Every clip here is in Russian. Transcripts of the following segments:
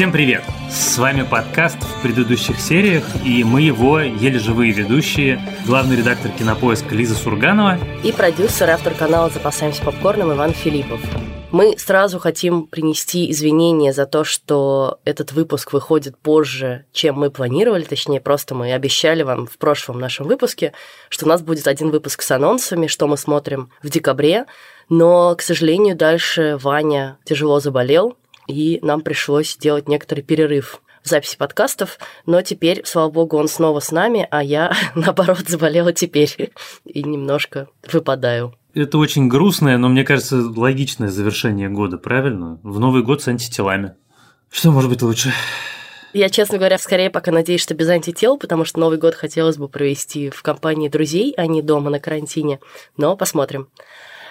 Всем привет! С вами подкаст в предыдущих сериях, и мы его еле живые ведущие, главный редактор кинопоиска Лиза Сурганова и продюсер, автор канала «Запасаемся попкорном» Иван Филиппов. Мы сразу хотим принести извинения за то, что этот выпуск выходит позже, чем мы планировали, точнее, просто мы обещали вам в прошлом нашем выпуске, что у нас будет один выпуск с анонсами, что мы смотрим в декабре, но, к сожалению, дальше Ваня тяжело заболел, и нам пришлось делать некоторый перерыв в записи подкастов, но теперь, слава богу, он снова с нами, а я, наоборот, заболела теперь и немножко выпадаю. Это очень грустное, но мне кажется, логичное завершение года, правильно? В Новый год с антителами. Что может быть лучше? Я, честно говоря, скорее пока надеюсь, что без антител, потому что Новый год хотелось бы провести в компании друзей, а не дома на карантине. Но посмотрим.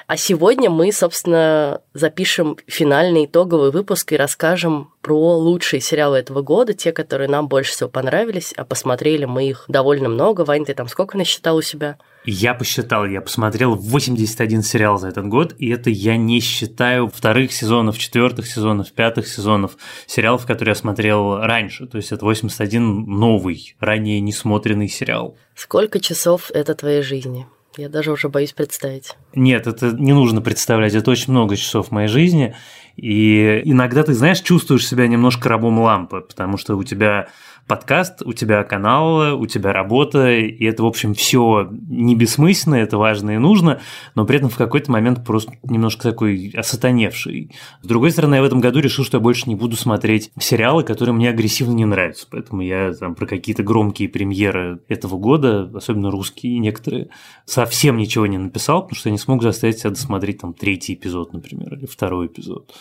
А сегодня мы, собственно, запишем финальный итоговый выпуск и расскажем про лучшие сериалы этого года, те, которые нам больше всего понравились, а посмотрели мы их довольно много. Вань, ты там сколько насчитал у себя? Я посчитал, я посмотрел 81 сериал за этот год, и это я не считаю вторых сезонов, четвертых сезонов, пятых сезонов сериалов, которые я смотрел раньше. То есть это 81 новый, ранее несмотренный сериал. Сколько часов это твоей жизни? Я даже уже боюсь представить. Нет, это не нужно представлять. Это очень много часов моей жизни. И иногда ты, знаешь, чувствуешь себя немножко рабом лампы, потому что у тебя подкаст, у тебя канал, у тебя работа, и это, в общем, все не бессмысленно, это важно и нужно, но при этом в какой-то момент просто немножко такой осатаневший. С другой стороны, я в этом году решил, что я больше не буду смотреть сериалы, которые мне агрессивно не нравятся, поэтому я там про какие-то громкие премьеры этого года, особенно русские некоторые, совсем ничего не написал, потому что я не смог заставить себя досмотреть там третий эпизод, например, или второй эпизод.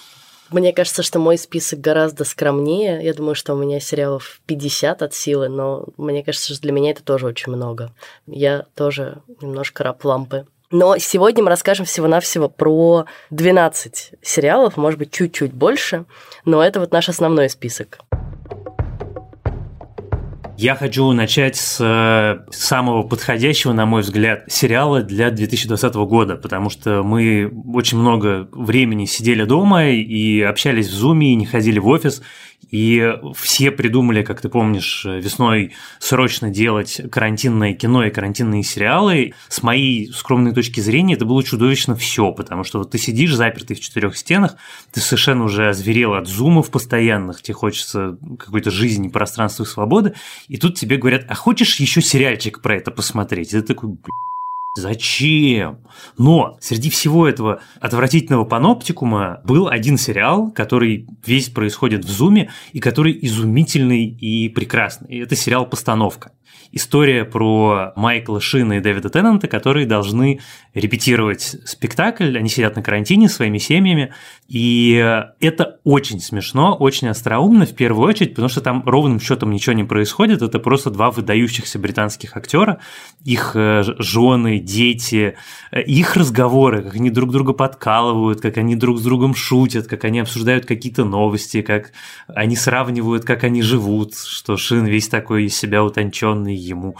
Мне кажется, что мой список гораздо скромнее. Я думаю, что у меня сериалов 50 от силы, но мне кажется, что для меня это тоже очень много. Я тоже немножко раб лампы. Но сегодня мы расскажем всего-навсего про 12 сериалов, может быть, чуть-чуть больше, но это вот наш основной список. Я хочу начать с э, самого подходящего, на мой взгляд, сериала для 2020 года, потому что мы очень много времени сидели дома и общались в Зуме, и не ходили в офис, и все придумали, как ты помнишь, весной срочно делать карантинное кино и карантинные сериалы. С моей скромной точки зрения это было чудовищно все, потому что вот ты сидишь запертый в четырех стенах, ты совершенно уже озверел от зумов постоянных, тебе хочется какой-то жизни, пространства и свободы, и тут тебе говорят, а хочешь еще сериальчик про это посмотреть? И ты такой, Зачем? Но среди всего этого отвратительного паноптикума был один сериал, который весь происходит в зуме и который изумительный и прекрасный. Это сериал «Постановка» история про Майкла Шина и Дэвида Теннанта, которые должны репетировать спектакль. Они сидят на карантине своими семьями. И это очень смешно, очень остроумно в первую очередь, потому что там ровным счетом ничего не происходит. Это просто два выдающихся британских актера, их э, жены, дети, э, их разговоры, как они друг друга подкалывают, как они друг с другом шутят, как они обсуждают какие-то новости, как они сравнивают, как они живут, что Шин весь такой из себя утонченный, ему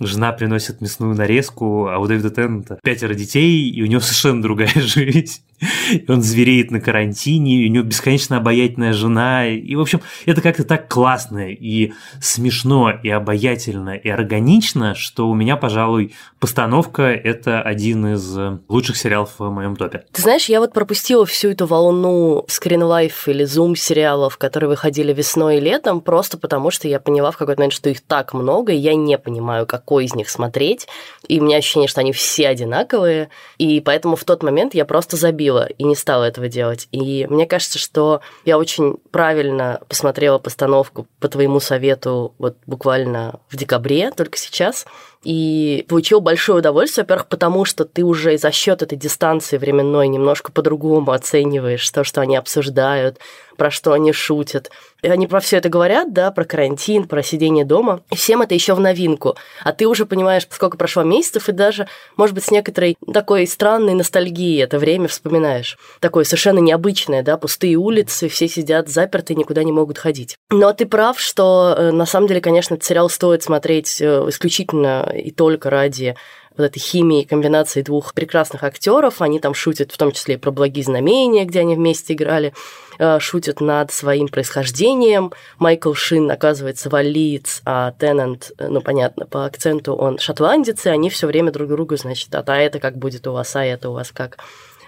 жена приносит мясную нарезку, а у Дэвида Теннета пятеро детей, и у него совершенно другая жизнь. Он звереет на карантине, и у него бесконечно обаятельная жена. И, в общем, это как-то так классно и смешно, и обаятельно, и органично, что у меня, пожалуй, постановка – это один из лучших сериалов в моем топе. Ты знаешь, я вот пропустила всю эту волну скринлайф или зум сериалов, которые выходили весной и летом, просто потому что я поняла в какой-то момент, что их так много, и я не понимаю, какой из них смотреть. И у меня ощущение, что они все одинаковые. И поэтому в тот момент я просто забила и не стала этого делать. И мне кажется, что я очень правильно посмотрела постановку по твоему совету вот буквально в декабре, только сейчас и получил большое удовольствие, во-первых, потому что ты уже за счет этой дистанции временной немножко по-другому оцениваешь то, что они обсуждают, про что они шутят. И они про все это говорят, да, про карантин, про сидение дома. И всем это еще в новинку. А ты уже понимаешь, сколько прошло месяцев, и даже, может быть, с некоторой такой странной ностальгией это время вспоминаешь. Такое совершенно необычное, да, пустые улицы, все сидят заперты, никуда не могут ходить. Но ты прав, что э, на самом деле, конечно, этот сериал стоит смотреть э, исключительно и только ради вот этой химии, комбинации двух прекрасных актеров. Они там шутят в том числе и про благие знамения, где они вместе играли, э, шутят над своим происхождением. Майкл Шин, оказывается, валиец, а Теннант, э, ну, понятно, по акценту он шотландец, и они все время друг другу, значит, а, а это как будет у вас, а это у вас как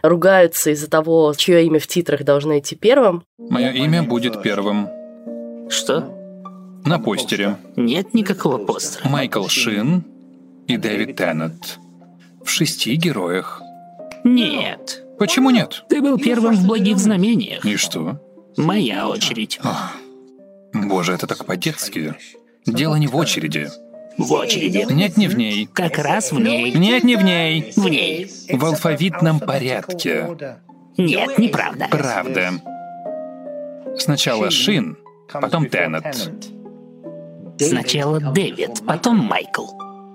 ругаются из-за того, чье имя в титрах должно идти первым. Мое имя будет первым. Что? На постере. Нет никакого постера. Майкл Шин и Дэвид Теннет. В шести героях. Нет. Почему нет? Ты был первым в благих знамениях. И что? Моя очередь. Боже, это так по-детски. Дело не в очереди. В очереди. Нет, не в ней. Как раз в ней. Нет, не в ней. В ней. В алфавитном порядке. Нет, неправда. Правда. Сначала Шин, потом Теннет. Сначала Дэвид, потом Майкл.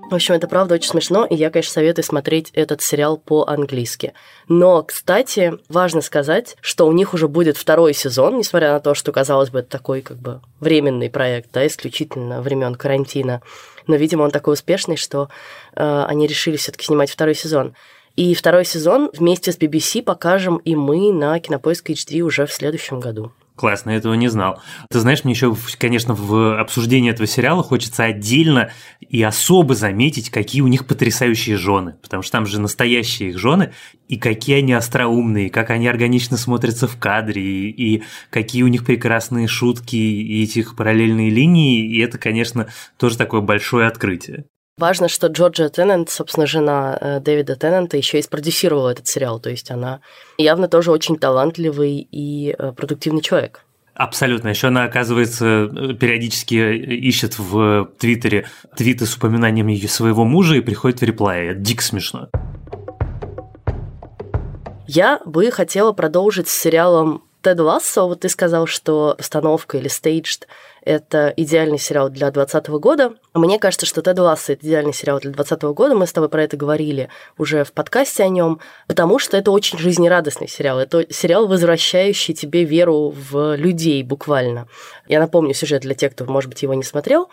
В общем, это правда очень смешно, и я, конечно, советую смотреть этот сериал по-английски. Но, кстати, важно сказать, что у них уже будет второй сезон, несмотря на то, что, казалось бы, это такой как бы временный проект, да, исключительно времен карантина. Но, видимо, он такой успешный, что э, они решили все-таки снимать второй сезон. И второй сезон вместе с BBC покажем и мы на Кинопоиск HD уже в следующем году. Классно, я этого не знал. Ты знаешь, мне еще, конечно, в обсуждении этого сериала хочется отдельно и особо заметить, какие у них потрясающие жены, потому что там же настоящие их жены, и какие они остроумные, как они органично смотрятся в кадре, и, и какие у них прекрасные шутки и этих параллельные линии, и это, конечно, тоже такое большое открытие. Важно, что Джорджия Теннант, собственно, жена э, Дэвида Теннанта, еще и спродюсировала этот сериал. То есть она явно тоже очень талантливый и э, продуктивный человек. Абсолютно. Еще она, оказывается, периодически ищет в Твиттере твиты с упоминанием ее своего мужа и приходит в реплай. Это дико смешно. Я бы хотела продолжить с сериалом Тед Лассо. Вот ты сказал, что постановка или стейджд это идеальный сериал для 2020 года. Мне кажется, что Тед Ласса – это идеальный сериал для 2020 года. Мы с тобой про это говорили уже в подкасте о нем, потому что это очень жизнерадостный сериал. Это сериал, возвращающий тебе веру в людей буквально. Я напомню сюжет для тех, кто, может быть, его не смотрел.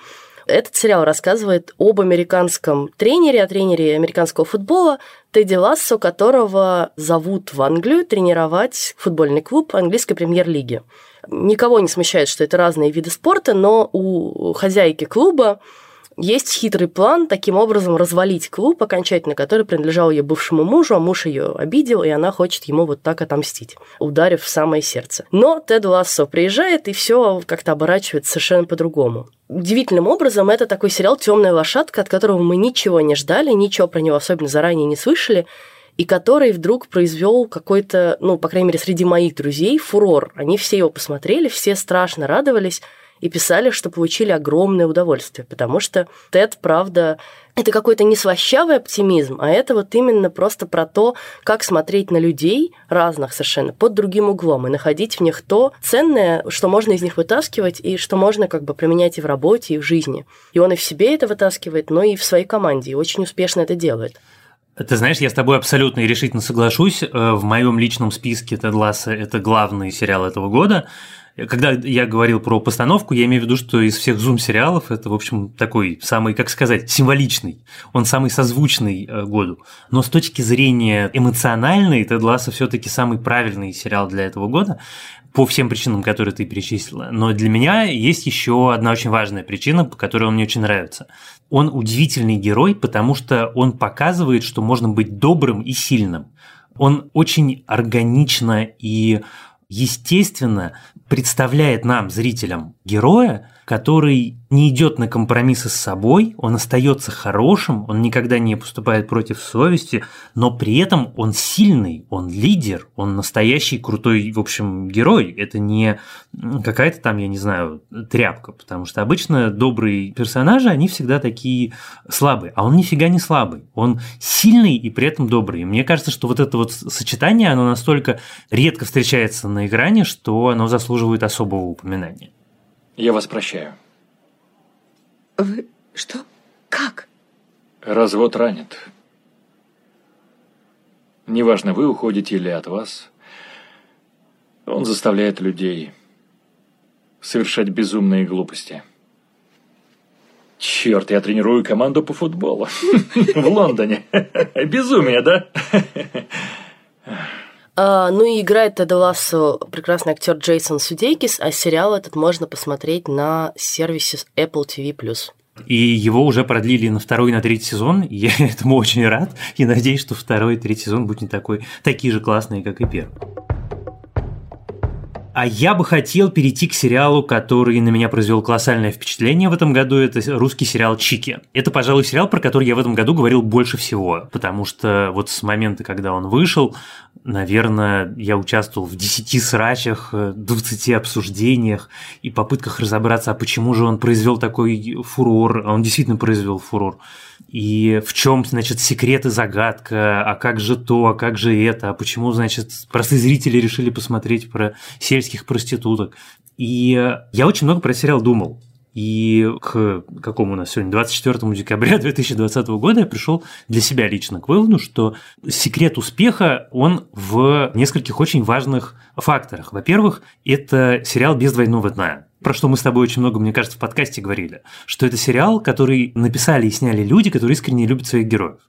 Этот сериал рассказывает об американском тренере, о тренере американского футбола Тедди Лассо, которого зовут в Англию тренировать футбольный клуб английской премьер-лиги. Никого не смущает, что это разные виды спорта, но у хозяйки клуба есть хитрый план таким образом развалить клуб окончательно, который принадлежал ее бывшему мужу, а муж ее обидел, и она хочет ему вот так отомстить, ударив в самое сердце. Но Тед Лассо приезжает, и все как-то оборачивается совершенно по-другому. Удивительным образом это такой сериал «Темная лошадка», от которого мы ничего не ждали, ничего про него особенно заранее не слышали, и который вдруг произвел какой-то, ну, по крайней мере, среди моих друзей фурор. Они все его посмотрели, все страшно радовались и писали, что получили огромное удовольствие, потому что Тед, правда, это какой-то не слащавый оптимизм, а это вот именно просто про то, как смотреть на людей разных совершенно под другим углом и находить в них то ценное, что можно из них вытаскивать и что можно как бы применять и в работе, и в жизни. И он и в себе это вытаскивает, но и в своей команде, и очень успешно это делает. Ты знаешь, я с тобой абсолютно и решительно соглашусь. Э, в моем личном списке Тед Ласса это главный сериал этого года. Когда я говорил про постановку, я имею в виду, что из всех зум-сериалов это, в общем, такой самый, как сказать, символичный. Он самый созвучный э, году. Но с точки зрения эмоциональной, Тед Ласса все таки самый правильный сериал для этого года по всем причинам, которые ты перечислила. Но для меня есть еще одна очень важная причина, по которой он мне очень нравится. Он удивительный герой, потому что он показывает, что можно быть добрым и сильным. Он очень органично и естественно представляет нам, зрителям, героя, который не идет на компромиссы с собой, он остается хорошим, он никогда не поступает против совести, но при этом он сильный, он лидер, он настоящий крутой, в общем, герой. Это не какая-то там, я не знаю, тряпка, потому что обычно добрые персонажи, они всегда такие слабые, а он нифига не слабый, он сильный и при этом добрый. И мне кажется, что вот это вот сочетание, оно настолько редко встречается на экране, что оно заслуживает особого упоминания. Я вас прощаю. Вы что? Как? Развод ранит. Неважно, вы уходите или от вас. Он заставляет людей совершать безумные глупости. Черт. Я тренирую команду по футболу. В Лондоне. Безумие, да? А, ну и играет Теда Лассо прекрасный актер Джейсон Судейкис, а сериал этот можно посмотреть на сервисе Apple TV+. И его уже продлили на второй и на третий сезон. Я этому очень рад и надеюсь, что второй и третий сезон будет не такой, такие же классные, как и первый. А я бы хотел перейти к сериалу, который на меня произвел колоссальное впечатление в этом году. Это русский сериал «Чики». Это, пожалуй, сериал, про который я в этом году говорил больше всего, потому что вот с момента, когда он вышел, наверное, я участвовал в 10 срачах, 20 обсуждениях и попытках разобраться, а почему же он произвел такой фурор, а он действительно произвел фурор и в чем, значит, секрет и загадка, а как же то, а как же это, а почему, значит, простые зрители решили посмотреть про сельских проституток. И я очень много про сериал думал. И к какому у нас сегодня, 24 декабря 2020 года я пришел для себя лично к выводу, что секрет успеха, он в нескольких очень важных факторах. Во-первых, это сериал без двойного дна про что мы с тобой очень много, мне кажется, в подкасте говорили, что это сериал, который написали и сняли люди, которые искренне любят своих героев.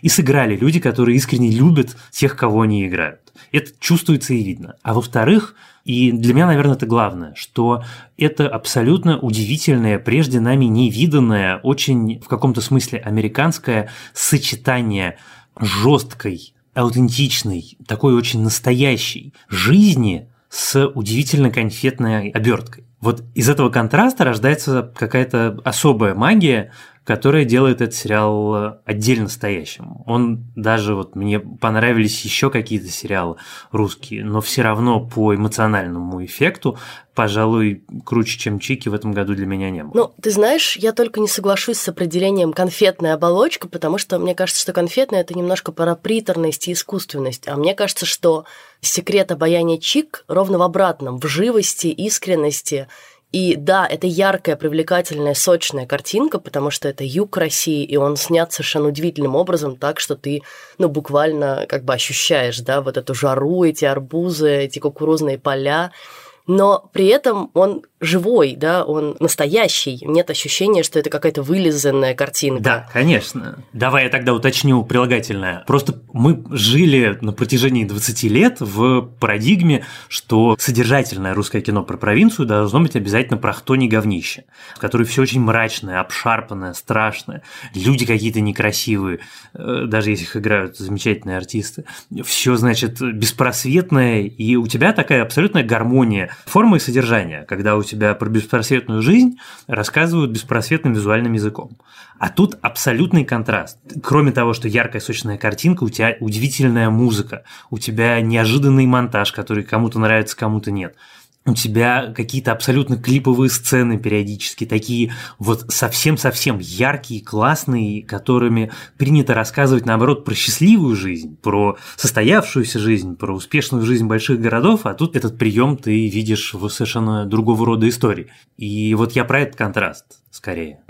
И сыграли люди, которые искренне любят тех, кого они играют. Это чувствуется и видно. А во-вторых, и для меня, наверное, это главное, что это абсолютно удивительное, прежде нами невиданное, очень в каком-то смысле американское сочетание жесткой, аутентичной, такой очень настоящей жизни с удивительно конфетной оберткой. Вот из этого контраста рождается какая-то особая магия, которая делает этот сериал э, отдельно стоящим. Он даже вот мне понравились еще какие-то сериалы русские, но все равно по эмоциональному эффекту, пожалуй, круче, чем Чики в этом году для меня не было. Ну, ты знаешь, я только не соглашусь с определением конфетная оболочка, потому что мне кажется, что конфетная это немножко про приторность и искусственность, а мне кажется, что секрет обаяния Чик ровно в обратном, в живости, искренности и да, это яркая, привлекательная, сочная картинка, потому что это юг России, и он снят совершенно удивительным образом, так что ты, ну, буквально как бы ощущаешь, да, вот эту жару, эти арбузы, эти кукурузные поля. Но при этом он живой, да, он настоящий. Нет ощущения, что это какая-то вылизанная картинка. Да, конечно. Давай я тогда уточню прилагательное. Просто мы жили на протяжении 20 лет в парадигме, что содержательное русское кино про провинцию должно быть обязательно про хтони говнище, в которой все очень мрачное, обшарпанное, страшное, люди какие-то некрасивые, э, даже если их играют замечательные артисты. Все, значит, беспросветное, и у тебя такая абсолютная гармония форма и содержание, когда у тебя про беспросветную жизнь рассказывают беспросветным визуальным языком. А тут абсолютный контраст. Кроме того, что яркая сочная картинка, у тебя удивительная музыка, у тебя неожиданный монтаж, который кому-то нравится, кому-то нет у тебя какие-то абсолютно клиповые сцены периодически, такие вот совсем-совсем яркие, классные, которыми принято рассказывать, наоборот, про счастливую жизнь, про состоявшуюся жизнь, про успешную жизнь больших городов, а тут этот прием ты видишь в совершенно другого рода истории. И вот я про этот контраст скорее.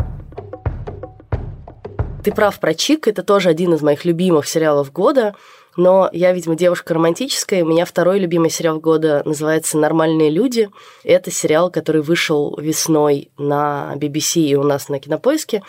Ты прав про Чик, это тоже один из моих любимых сериалов года. Но я, видимо, девушка романтическая. У меня второй любимый сериал года называется «Нормальные люди». Это сериал, который вышел весной на BBC и у нас на Кинопоиске.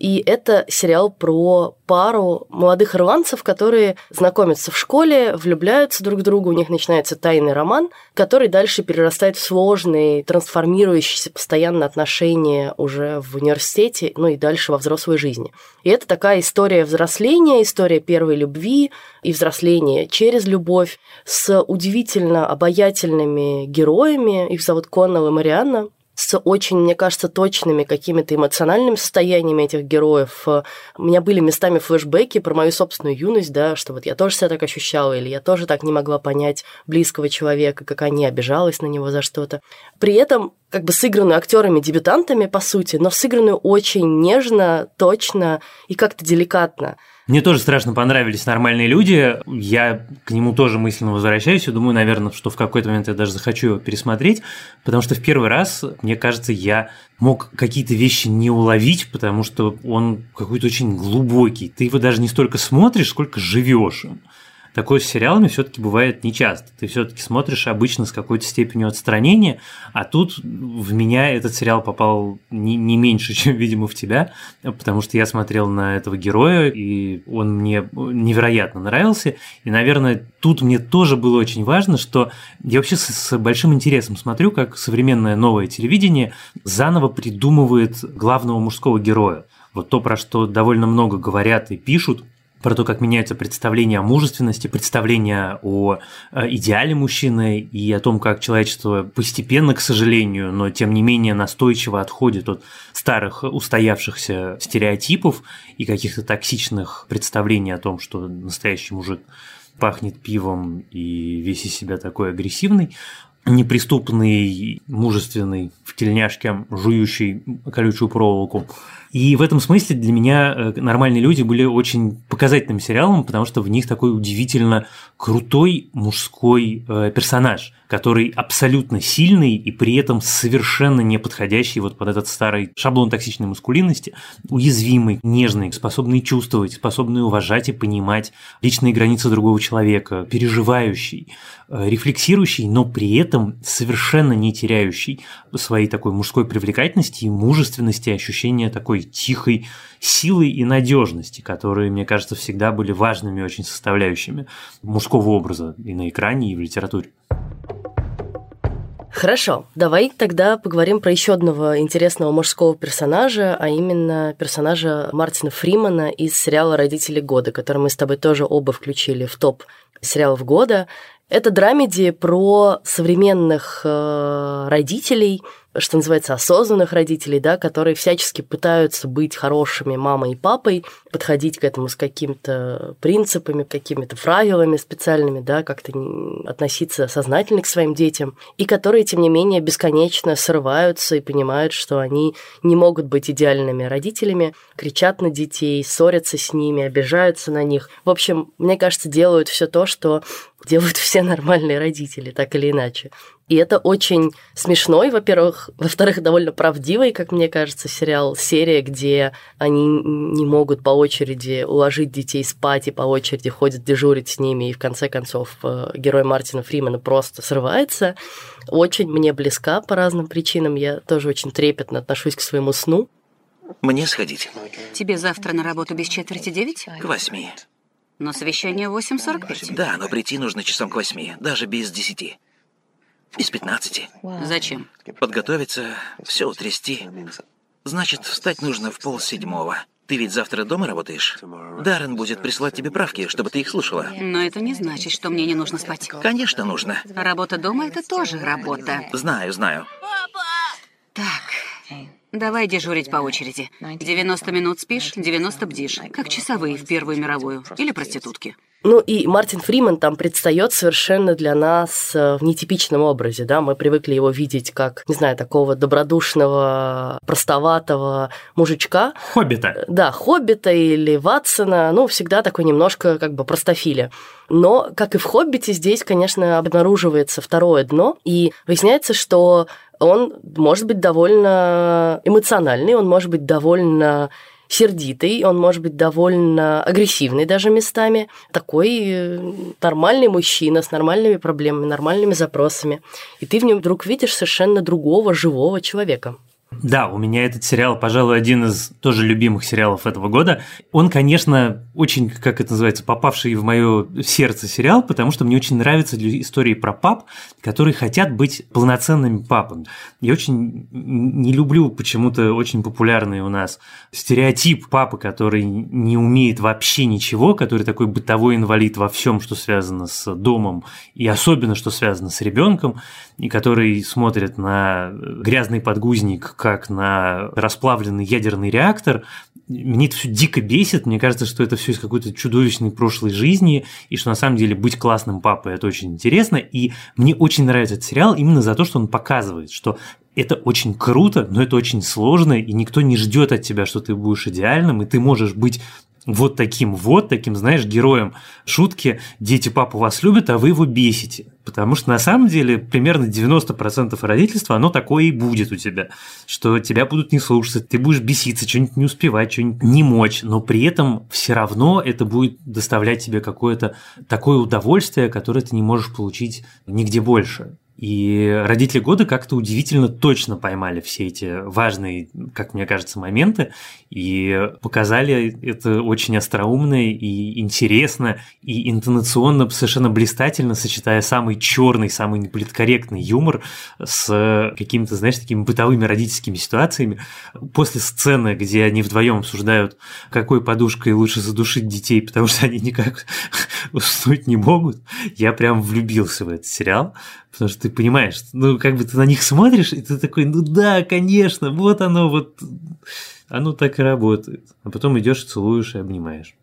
И это сериал про пару молодых ирландцев, которые знакомятся в школе, влюбляются друг в друга, у них начинается тайный роман, который дальше перерастает в сложные, трансформирующиеся постоянно отношения уже в университете, ну и дальше во взрослой жизни. И это такая история взросления, история первой любви и взросления через любовь с удивительно обаятельными героями. Их зовут Коннелл и Марианна с очень, мне кажется, точными какими-то эмоциональными состояниями этих героев. У меня были местами флешбеки про мою собственную юность, да, что вот я тоже себя так ощущала, или я тоже так не могла понять близкого человека, как они обижалась на него за что-то. При этом как бы сыгранную актерами-дебютантами, по сути, но сыгранную очень нежно, точно и как-то деликатно. Мне тоже страшно понравились нормальные люди. Я к нему тоже мысленно возвращаюсь и думаю, наверное, что в какой-то момент я даже захочу его пересмотреть, потому что в первый раз, мне кажется, я мог какие-то вещи не уловить, потому что он какой-то очень глубокий. Ты его даже не столько смотришь, сколько живешь им. такое с сериалами все-таки бывает нечасто. Ты все-таки смотришь обычно с какой-то степенью отстранения, а тут в меня этот сериал попал не, не меньше, чем, видимо, в тебя, потому что я смотрел на этого героя, и он мне невероятно нравился. И, наверное, тут мне тоже было очень важно, что я вообще с, с большим интересом смотрю, как современное новое телевидение заново придумывает главного мужского героя. Вот то, про что довольно много говорят и пишут, про то, как меняются представления о мужественности, представления о э, идеале мужчины и о том, как человечество постепенно, к сожалению, но тем не менее настойчиво отходит от старых устоявшихся стереотипов и каких-то токсичных представлений о том, что настоящий мужик пахнет пивом и весь из себя такой агрессивный неприступный, мужественный, в тельняшке, жующий колючую проволоку. И в этом смысле для меня э, «Нормальные люди» были очень показательным сериалом, потому что в них такой удивительно крутой мужской э, персонаж, который абсолютно сильный и при этом совершенно не подходящий вот под этот старый шаблон токсичной маскулинности, уязвимый, нежный, способный чувствовать, способный уважать и понимать личные границы другого человека, переживающий, э, рефлексирующий, но при этом совершенно не теряющий своей такой мужской привлекательности и мужественности, ощущения такой такой тихой силы и надежности, которые, мне кажется, всегда были важными очень составляющими мужского образа и на экране, и в литературе. Хорошо, давай тогда поговорим про еще одного интересного мужского персонажа, а именно персонажа Мартина Фримана из сериала «Родители года», который мы с тобой тоже оба включили в топ сериалов года. Это драмеди про современных э, родителей, что называется, осознанных родителей, да, которые всячески пытаются быть хорошими мамой и папой, подходить к этому с какими-то принципами, какими-то правилами специальными, да, как-то относиться сознательно к своим детям, и которые, тем не менее, бесконечно срываются и понимают, что они не могут быть идеальными родителями, кричат на детей, ссорятся с ними, обижаются на них. В общем, мне кажется, делают все то, что делают все нормальные родители, так или иначе. И это очень смешной, во-первых. Во-вторых, довольно правдивый, как мне кажется, сериал, серия, где они не могут по очереди уложить детей спать и по очереди ходят дежурить с ними, и в конце концов э, герой Мартина Фримена просто срывается. Очень мне близка по разным причинам. Я тоже очень трепетно отношусь к своему сну. Мне сходить? Тебе завтра на работу без четверти девять? К восьми. Но совещание в 8.45. Да, но прийти нужно часам к восьми, даже без десяти. Из пятнадцати. Зачем? Подготовиться, все утрясти. Значит, встать нужно в полседьмого. Ты ведь завтра дома работаешь? Даррен будет присылать тебе правки, чтобы ты их слушала. Но это не значит, что мне не нужно спать. Конечно, нужно. Работа дома – это тоже работа. Знаю, знаю. Так, давай дежурить по очереди. 90 минут спишь, 90 бдишь. Как часовые в Первую мировую. Или проститутки. Ну и Мартин Фриман там предстает совершенно для нас э, в нетипичном образе, да, мы привыкли его видеть как, не знаю, такого добродушного, простоватого мужичка. Хоббита. Да, Хоббита или Ватсона, ну, всегда такой немножко как бы простофиля. Но, как и в «Хоббите», здесь, конечно, обнаруживается второе дно, и выясняется, что он может быть довольно эмоциональный, он может быть довольно сердитый, он может быть довольно агрессивный даже местами. Такой э, нормальный мужчина с нормальными проблемами, нормальными запросами. И ты в нем вдруг видишь совершенно другого живого человека. Да, у меня этот сериал, пожалуй, один из тоже любимых сериалов этого года. Он, конечно, очень, как это называется, попавший в мое сердце сериал, потому что мне очень нравятся истории про пап, которые хотят быть полноценными папами. Я очень не люблю почему-то очень популярный у нас стереотип папы, который не умеет вообще ничего, который такой бытовой инвалид во всем, что связано с домом, и особенно, что связано с ребенком, и который смотрит на грязный подгузник, как на расплавленный ядерный реактор. Мне это все дико бесит. Мне кажется, что это все из какой-то чудовищной прошлой жизни, и что на самом деле быть классным папой это очень интересно. И мне очень нравится этот сериал именно за то, что он показывает, что это очень круто, но это очень сложно, и никто не ждет от тебя, что ты будешь идеальным, и ты можешь быть вот таким вот, таким, знаешь, героем шутки «Дети папу вас любят, а вы его бесите». Потому что на самом деле примерно 90% родительства, оно такое и будет у тебя, что тебя будут не слушаться, ты будешь беситься, что-нибудь не успевать, что-нибудь не мочь, но при этом все равно это будет доставлять тебе какое-то такое удовольствие, которое ты не можешь получить нигде больше. И родители года как-то удивительно точно поймали все эти важные, как мне кажется, моменты и показали это очень остроумно и интересно и интонационно совершенно блистательно, сочетая самый черный, самый неполиткорректный юмор с какими-то, знаешь, такими бытовыми родительскими ситуациями. После сцены, где они вдвоем обсуждают, какой подушкой лучше задушить детей, потому что они никак уснуть не могут, я прям влюбился в этот сериал, потому что ты понимаешь, ну, как бы ты на них смотришь, и ты такой, ну да, конечно, вот оно, вот оно так и работает. А потом идешь, целуешь и обнимаешь.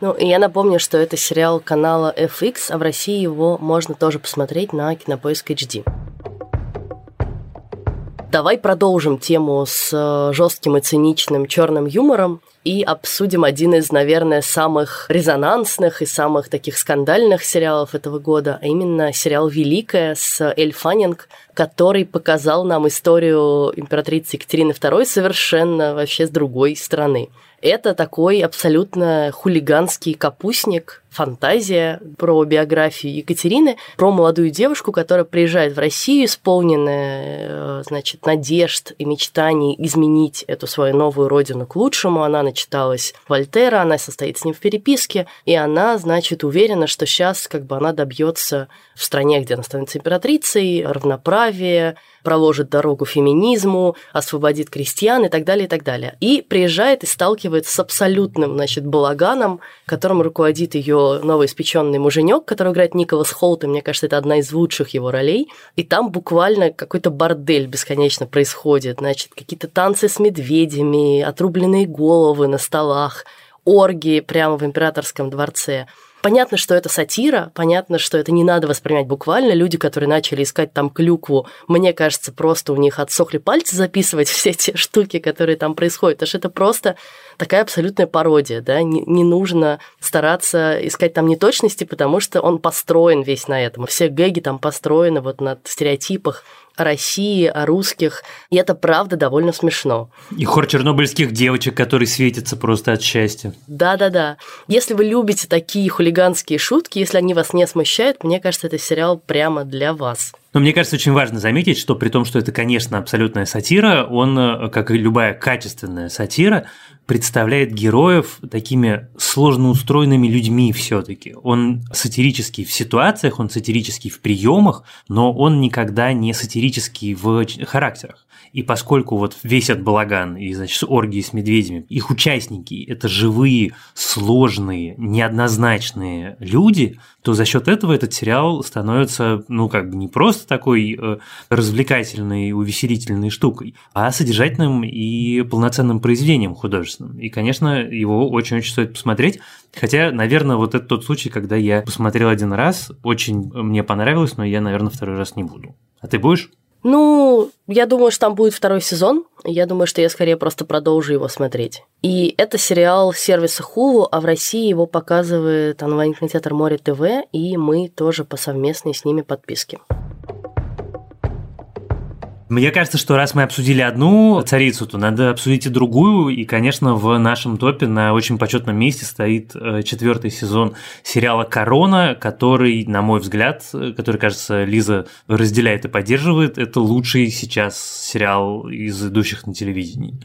Ну, и я напомню, что это сериал канала FX, а в России его можно тоже посмотреть на Кинопоиск HD. Давай продолжим тему с э, жестким и циничным черным юмором и обсудим один из, наверное, самых резонансных и самых таких скандальных сериалов этого года, а именно сериал «Великая» с Эль Фаннинг, который показал нам историю императрицы Екатерины II совершенно вообще с другой стороны. Это такой абсолютно хулиганский капустник, фантазия про биографию Екатерины, про молодую девушку, которая приезжает в Россию, исполненная, э, значит, надежд и мечтаний изменить эту свою новую родину к лучшему. Она начиталась Вольтера, она состоит с ним в переписке, и она, значит, уверена, что сейчас как бы она добьется в стране, где она становится императрицей, равноправия, проложит дорогу феминизму, освободит крестьян и так далее, и так далее. И приезжает и сталкивается с абсолютным, значит, балаганом, которым руководит ее новоиспеченный муженек, который играет Николас Холт, и мне кажется, это одна из лучших его ролей. И там буквально какой-то бордель бесконечно происходит, значит, какие-то танцы с медведями, отрубленные головы на столах, оргии прямо в императорском дворце. Понятно, что это сатира, понятно, что это не надо воспринимать буквально. Люди, которые начали искать там клюкву, мне кажется, просто у них отсохли пальцы записывать все те штуки, которые там происходят. Что это просто такая абсолютная пародия, да, не, не нужно стараться искать там неточности, потому что он построен весь на этом. Все гэги там построены вот на стереотипах о России, о русских, и это правда довольно смешно. И хор чернобыльских девочек, которые светятся просто от счастья. Да-да-да. Если вы любите такие хулиганские шутки, если они вас не смущают, мне кажется, это сериал прямо для вас. Но мне кажется, очень важно заметить, что при том, что это, конечно, абсолютная сатира, он, э, как и любая качественная сатира, представляет героев такими сложно устроенными людьми все-таки. Он сатирический в ситуациях, он сатирический в приемах, но он никогда не сатирический в характерах. И поскольку вот весь этот балаган и, значит, оргии с медведями, их участники – это живые, сложные, неоднозначные люди, то за счет этого этот сериал становится, ну, как бы не просто такой э, развлекательной, увеселительной штукой, а содержательным и полноценным произведением художественным. И, конечно, его очень-очень стоит посмотреть. Хотя, наверное, вот это тот случай, когда я посмотрел один раз, очень мне понравилось, но я, наверное, второй раз не буду. А ты будешь? Ну, я думаю, что там будет второй сезон. Я думаю, что я скорее просто продолжу его смотреть. И это сериал сервиса Hulu, а в России его показывает онлайн-кинотеатр Море ТВ, и мы тоже по совместной с ними подписке. Мне кажется, что раз мы обсудили одну царицу, то надо обсудить и другую. И, конечно, в нашем топе на очень почетном месте стоит э, четвертый сезон сериала «Корона», который, на мой взгляд, э, который, кажется, Лиза разделяет и поддерживает, это лучший сейчас сериал из идущих на телевидении.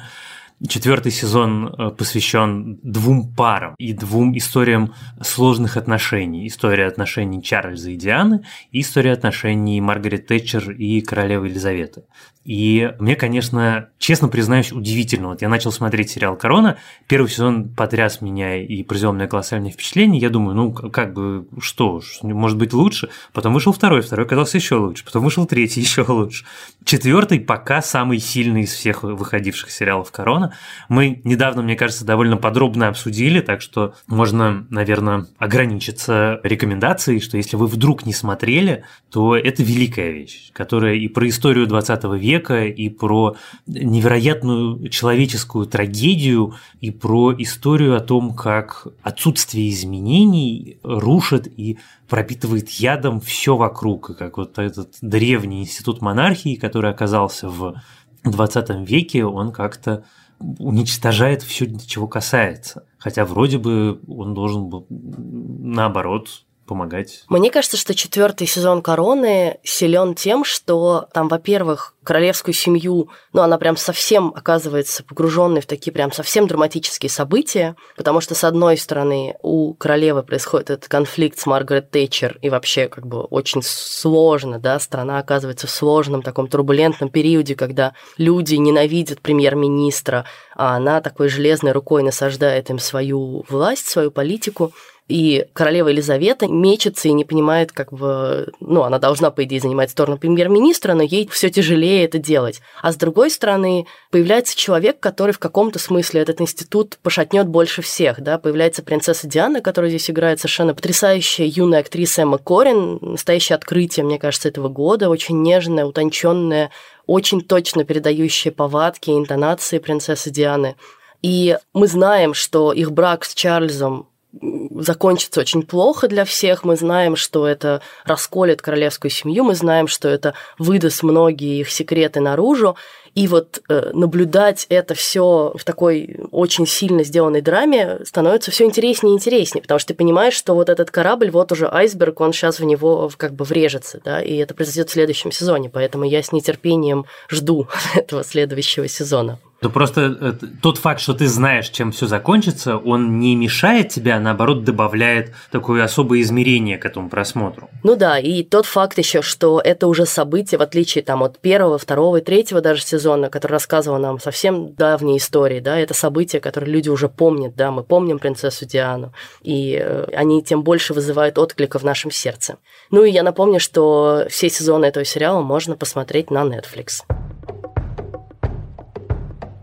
Четвертый сезон э, посвящен двум парам и двум историям сложных отношений. История отношений Чарльза и Дианы и история отношений Маргарет Тэтчер и королевы Елизаветы. И мне, конечно, честно признаюсь, удивительно. Вот я начал смотреть сериал «Корона», первый сезон потряс меня и произвел мне колоссальное впечатление. Я думаю, ну, как бы, что, может быть лучше? Потом вышел второй, второй оказался еще лучше. Потом вышел третий, еще лучше. Четвертый пока самый сильный из всех выходивших сериалов «Корона». Мы недавно, мне кажется, довольно подробно обсудили, так что можно, наверное, ограничиться рекомендацией, что если вы вдруг не смотрели, то это великая вещь, которая и про историю 20 века, и про невероятную человеческую трагедию, и про историю о том, как отсутствие изменений рушит и пропитывает ядом все вокруг, и как вот этот древний институт монархии, который оказался в 20 веке, он как-то уничтожает все, чего касается. Хотя вроде бы он должен был наоборот помогать. Мне кажется, что четвертый сезон Короны силен тем, что там, во-первых, королевскую семью, ну, она прям совсем оказывается погруженной в такие прям совсем драматические события, потому что, с одной стороны, у королевы происходит этот конфликт с Маргарет Тэтчер, и вообще как бы очень сложно, да, страна оказывается в сложном таком турбулентном периоде, когда люди ненавидят премьер-министра, а она такой железной рукой насаждает им свою власть, свою политику, и королева Елизавета мечется и не понимает, как бы, ну, она должна, по идее, занимать сторону премьер-министра, но ей все тяжелее это делать. А с другой стороны, появляется человек, который в каком-то смысле этот институт пошатнет больше всех, да, появляется принцесса Диана, которая здесь играет совершенно потрясающая юная актриса Эмма Корин, настоящее открытие, мне кажется, этого года, очень нежная, утонченная, очень точно передающая повадки и интонации принцессы Дианы. И мы знаем, что их брак с Чарльзом закончится очень плохо для всех. Мы знаем, что это расколет королевскую семью, мы знаем, что это выдаст многие их секреты наружу. И вот э, наблюдать это все в такой очень сильно сделанной драме становится все интереснее и интереснее, потому что ты понимаешь, что вот этот корабль, вот уже айсберг, он сейчас в него как бы врежется, да, и это произойдет в следующем сезоне, поэтому я с нетерпением жду этого следующего сезона. То просто э, тот факт, что ты знаешь, чем все закончится, он не мешает тебе, а наоборот добавляет такое особое измерение к этому просмотру. Ну да, и тот факт еще, что это уже событие, в отличие там от первого, второго и третьего даже сезона, который рассказывал нам совсем давние истории, да, это события, которые люди уже помнят, да, мы помним принцессу Диану, и э, они тем больше вызывают отклика в нашем сердце. Ну и я напомню, что все сезоны этого сериала можно посмотреть на Netflix.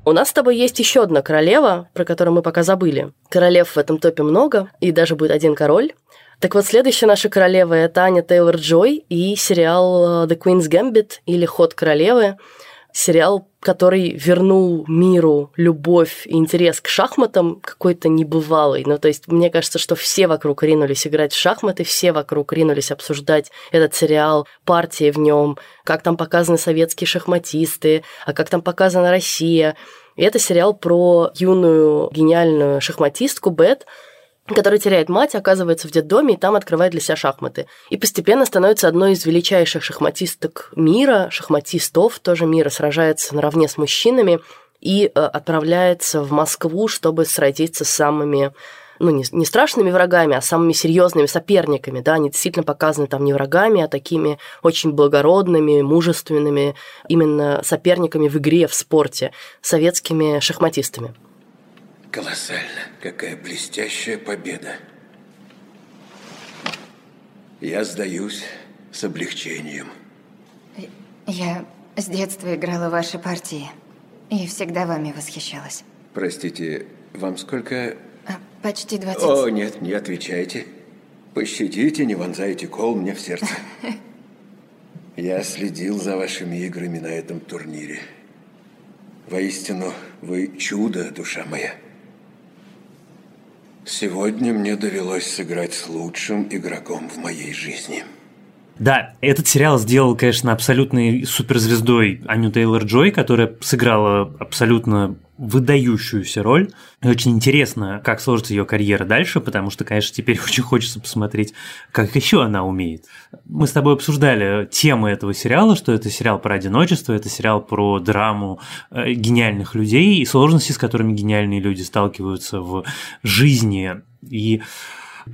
У нас с тобой есть еще одна королева, про которую мы пока забыли. Королев в этом топе много, и даже будет один король. Так вот, следующая наша королева – это Аня Тейлор-Джой и сериал «The Queen's Gambit» или «Ход королевы». Сериал, который вернул миру любовь и интерес к шахматам какой-то небывалый. Ну, то есть, мне кажется, что все вокруг ринулись играть в шахматы, все вокруг ринулись обсуждать этот сериал, партии в нем, как там показаны советские шахматисты, а как там показана Россия. И это сериал про юную гениальную шахматистку Бет, который теряет мать, оказывается в детдоме и там открывает для себя шахматы. И постепенно становится одной из величайших шахматисток мира, шахматистов тоже мира, сражается наравне с мужчинами и э, отправляется в Москву, чтобы сразиться с самыми ну, не, не страшными врагами, а самыми серьезными соперниками, да, они действительно показаны там не врагами, а такими очень благородными, мужественными именно соперниками в игре, в спорте, советскими шахматистами. Колоссально. Какая блестящая победа. Я сдаюсь с облегчением. Я с детства играла в ваши партии и всегда вами восхищалась. Простите, вам сколько? А, почти 20. О, нет, не отвечайте. Пощадите, не вонзайте кол мне в сердце. Я следил за вашими играми на этом турнире. Воистину, вы чудо, душа моя. Сегодня мне довелось сыграть с лучшим игроком в моей жизни. Да, этот сериал сделал, конечно, абсолютной суперзвездой Аню Тейлор-Джой, которая сыграла абсолютно выдающуюся роль. И очень интересно, как сложится ее карьера дальше, потому что, конечно, теперь очень хочется посмотреть, как еще она умеет. Мы с тобой обсуждали темы этого сериала, что это сериал про одиночество, это сериал про драму э, гениальных людей и сложности, с которыми гениальные люди сталкиваются в жизни. И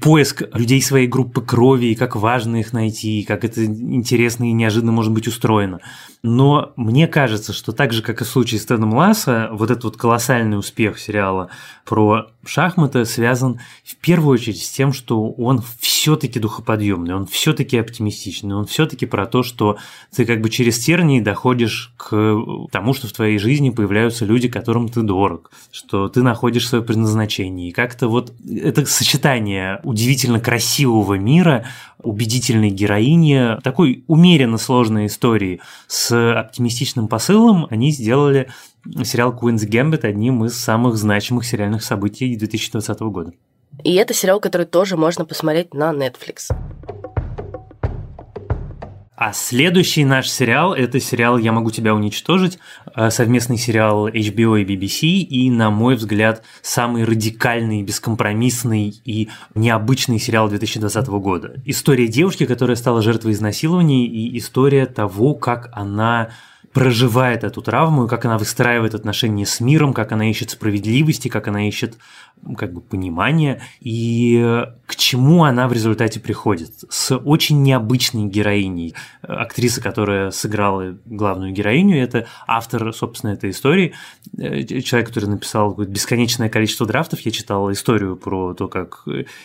поиск людей своей группы крови, и как важно их найти, и как это интересно и неожиданно может быть устроено. Но мне кажется, что так же, как и в случае с Тедом Ласса, вот этот вот колоссальный успех сериала про шахмата связан в первую очередь с тем, что он все-таки духоподъемный, он все-таки оптимистичный, он все-таки про то, что ты как бы через тернии доходишь к тому, что в твоей жизни появляются люди, которым ты дорог, что ты находишь свое предназначение. И как-то вот это сочетание удивительно красивого мира, убедительной героини, такой умеренно сложной истории с оптимистичным посылом, они сделали сериал Queen's Gambit одним из самых значимых сериальных событий 2020 года. И это сериал, который тоже можно посмотреть на Netflix. А следующий наш сериал – это сериал «Я могу тебя уничтожить», э, совместный сериал HBO и BBC, и, на мой взгляд, самый радикальный, бескомпромиссный и необычный сериал 2020 года. История девушки, которая стала жертвой изнасилования, и история того, как она проживает эту травму, и как она выстраивает отношения с миром, как она ищет справедливости, как она ищет как бы понимания и к чему она в результате приходит. С очень необычной героиней. Актриса, которая сыграла главную героиню, это автор, собственно, этой истории. Э, человек, который написал бесконечное количество драфтов. Я читал историю про то, как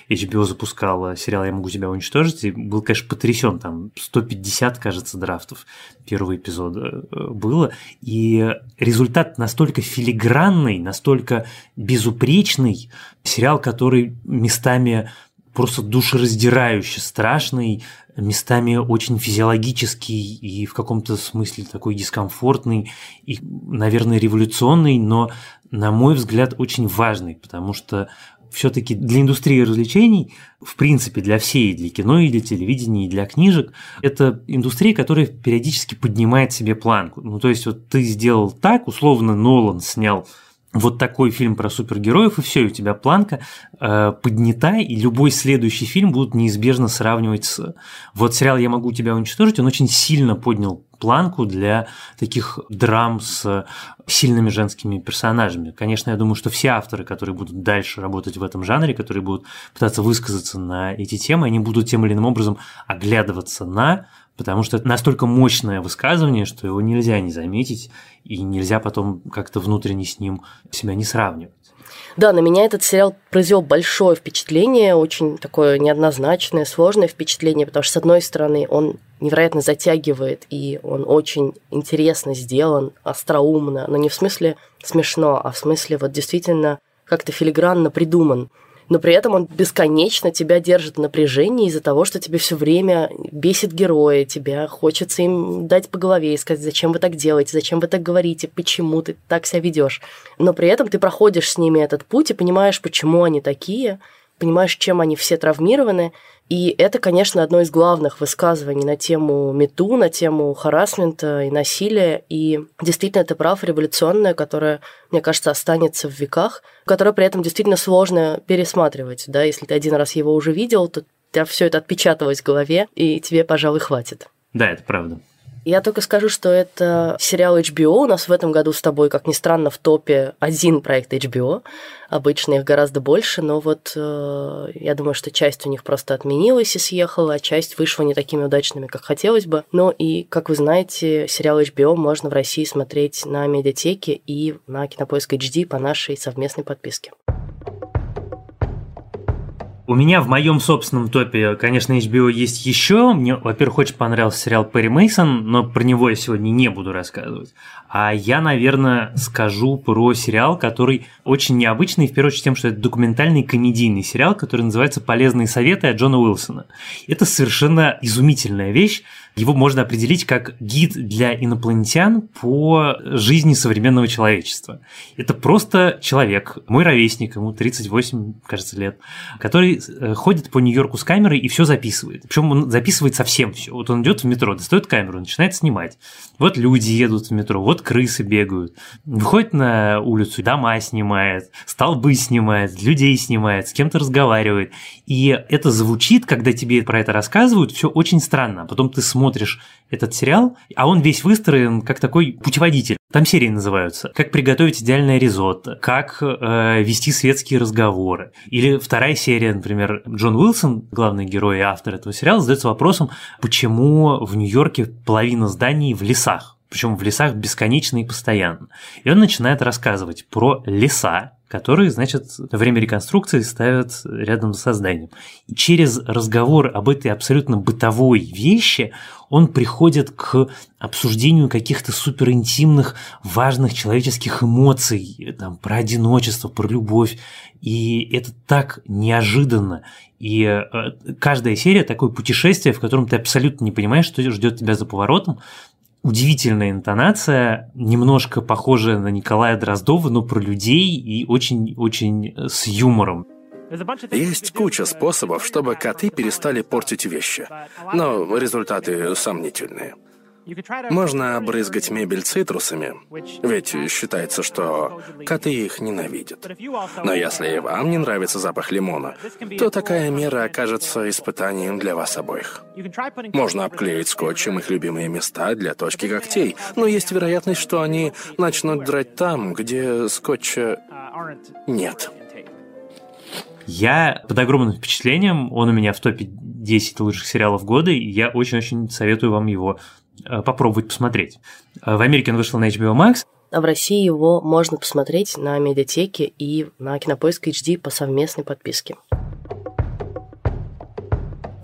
HBO запускала сериал «Я могу тебя уничтожить», и был, конечно, потрясен. Там 150, кажется, драфтов первого эпизода э, было. И результат настолько филигранный, настолько безупречный, сериал, который местами просто душераздирающий, страшный, местами очень физиологический и в каком-то смысле такой дискомфортный и, наверное, революционный, но, на мой взгляд, очень важный, потому что все-таки для индустрии развлечений, в принципе, для всей, для кино и для телевидения, и для книжек, это индустрия, которая периодически поднимает себе планку. Ну, то есть, вот ты сделал так, условно, Нолан снял вот такой фильм про супергероев, и все, у тебя планка э, поднята, и любой следующий фильм будут неизбежно сравнивать с... Вот сериал «Я могу тебя уничтожить», он очень сильно поднял планку для таких драм с сильными женскими персонажами. Конечно, я думаю, что все авторы, которые будут дальше работать в этом жанре, которые будут пытаться высказаться на эти темы, они будут тем или иным образом оглядываться на потому что это настолько мощное высказывание, что его нельзя не заметить, и нельзя потом как-то внутренне с ним себя не сравнивать. Да, на меня этот сериал произвел большое впечатление, очень такое неоднозначное, сложное впечатление, потому что, с одной стороны, он невероятно затягивает, и он очень интересно сделан, остроумно, но не в смысле смешно, а в смысле вот действительно как-то филигранно придуман но при этом он бесконечно тебя держит в напряжении из-за того, что тебе все время бесит герои, тебя хочется им дать по голове и сказать, зачем вы так делаете, зачем вы так говорите, почему ты так себя ведешь. Но при этом ты проходишь с ними этот путь и понимаешь, почему они такие, понимаешь, чем они все травмированы, и это, конечно, одно из главных высказываний на тему мету, на тему харасмента и насилия. И действительно, это прав революционное, которое, мне кажется, останется в веках, которое при этом действительно сложно пересматривать. Да? Если ты один раз его уже видел, то у тебя все это отпечаталось в голове, и тебе, пожалуй, хватит. Да, это правда. Я только скажу, что это сериал HBO. У нас в этом году с тобой, как ни странно, в топе один проект HBO. Обычно их гораздо больше, но вот э, я думаю, что часть у них просто отменилась и съехала, а часть вышла не такими удачными, как хотелось бы. Но и, как вы знаете, сериал HBO можно в России смотреть на медиатеке и на Кинопоиск HD по нашей совместной подписке. У меня в моем собственном топе, конечно, HBO есть еще. Мне, во-первых, очень понравился сериал Перри Мейсон, но про него я сегодня не буду рассказывать. А я, наверное, скажу про сериал, который очень необычный, в первую очередь тем, что это документальный комедийный сериал, который называется «Полезные советы» от Джона Уилсона. Это совершенно изумительная вещь. Его можно определить как гид для инопланетян по жизни современного человечества. Это просто человек, мой ровесник, ему 38, кажется, лет, который э, ходит по Нью-Йорку с камерой и все записывает. Причем он записывает совсем все. Вот он идет в метро, достает камеру, начинает снимать. Вот люди едут в метро, вот крысы бегают. Выходит на улицу, дома снимает, столбы снимает, людей снимает, с кем-то разговаривает. И это звучит, когда тебе про это рассказывают, все очень странно. А потом ты смотришь смотришь этот сериал, а он весь выстроен как такой путеводитель. Там серии называются «Как приготовить идеальное ризотто», «Как э, вести светские разговоры». Или вторая серия, например, Джон Уилсон, главный герой и автор этого сериала, задается вопросом, почему в Нью-Йорке половина зданий в лесах причем в лесах бесконечно и постоянно. И он начинает рассказывать про леса, которые, значит, во время реконструкции ставят рядом с созданием. И через разговор об этой абсолютно бытовой вещи он приходит к обсуждению каких-то суперинтимных, важных человеческих эмоций, там, про одиночество, про любовь. И это так неожиданно. И э, каждая серия такое путешествие, в котором ты абсолютно не понимаешь, что ждет тебя за поворотом, удивительная интонация, немножко похожая на Николая Дроздова, но про людей и очень-очень с юмором. Есть куча способов, чтобы коты перестали портить вещи, но результаты сомнительные. Можно обрызгать мебель цитрусами, ведь считается, что коты их ненавидят. Но если вам не нравится запах лимона, то такая мера окажется испытанием для вас обоих. Можно обклеить скотчем их любимые места для точки когтей, но есть вероятность, что они начнут драть там, где скотча нет. Я под огромным впечатлением, он у меня в топе 10 лучших сериалов года, и я очень-очень советую вам его Э, попробовать посмотреть. Э, в Америке он вышел на HBO Max. А в России его можно посмотреть на медиатеке и на Кинопоиск HD по совместной подписке.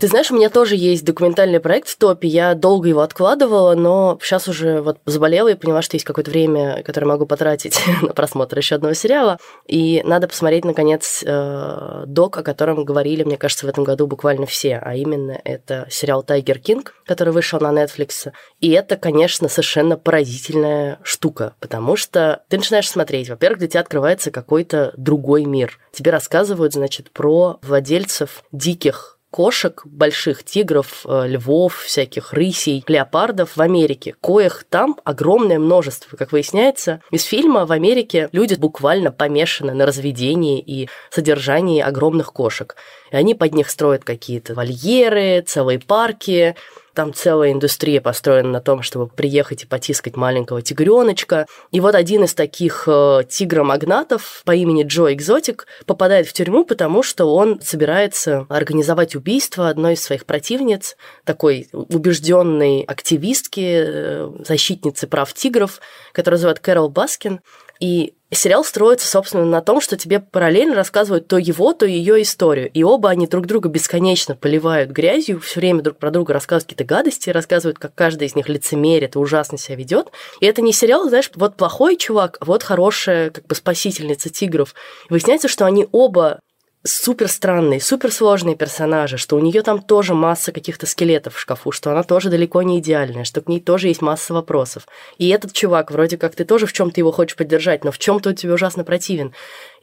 Ты знаешь, у меня тоже есть документальный проект в топе. Я долго его откладывала, но сейчас уже вот заболела и поняла, что есть какое-то время, которое могу потратить на просмотр еще одного сериала. И надо посмотреть, наконец, э, док, о котором говорили, мне кажется, в этом году буквально все. А именно это сериал «Тайгер Кинг», который вышел на Netflix. И это, конечно, совершенно поразительная штука, потому что ты начинаешь смотреть. Во-первых, для тебя открывается какой-то другой мир. Тебе рассказывают, значит, про владельцев диких кошек, больших тигров, э, львов, всяких рысей, леопардов в Америке, коих там огромное множество. Как выясняется, из фильма в Америке люди буквально помешаны на разведении и содержании огромных кошек. И они под них строят какие-то вольеры, целые парки, там целая индустрия построена на том, чтобы приехать и потискать маленького тигреночка. И вот один из таких э, тигромагнатов по имени Джо Экзотик попадает в тюрьму, потому что он собирается организовать убийство одной из своих противниц, такой убежденной активистки, э, защитницы прав тигров, которая зовут Кэрол Баскин. И сериал строится, собственно, на том, что тебе параллельно рассказывают то его, то ее историю. И оба они друг друга бесконечно поливают грязью, все время друг про друга рассказывают какие-то гадости, рассказывают, как каждый из них лицемерит и ужасно себя ведет. И это не сериал, знаешь, вот плохой чувак, а вот хорошая как бы спасительница тигров. И выясняется, что они оба супер странные, супер сложные персонажи, что у нее там тоже масса каких-то скелетов в шкафу, что она тоже далеко не идеальная, что к ней тоже есть масса вопросов. И этот чувак, вроде как ты тоже в чем-то его хочешь поддержать, но в чем-то он тебе ужасно противен.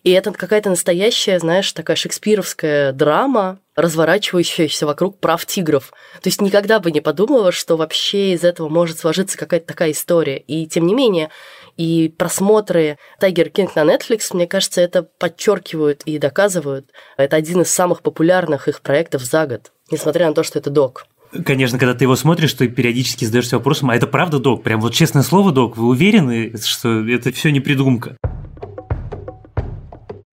И это какая-то настоящая, знаешь, такая шекспировская драма, разворачивающаяся вокруг прав тигров. То есть никогда бы не подумала, что вообще из этого может сложиться какая-то такая история. И тем не менее, и просмотры Tiger King на Netflix, мне кажется, это подчеркивают и доказывают. Это один из самых популярных их проектов за год, несмотря на то, что это док. Конечно, когда ты его смотришь, ты периодически задаешься вопросом, а это правда док? Прям вот честное слово, док, вы уверены, что это все не придумка?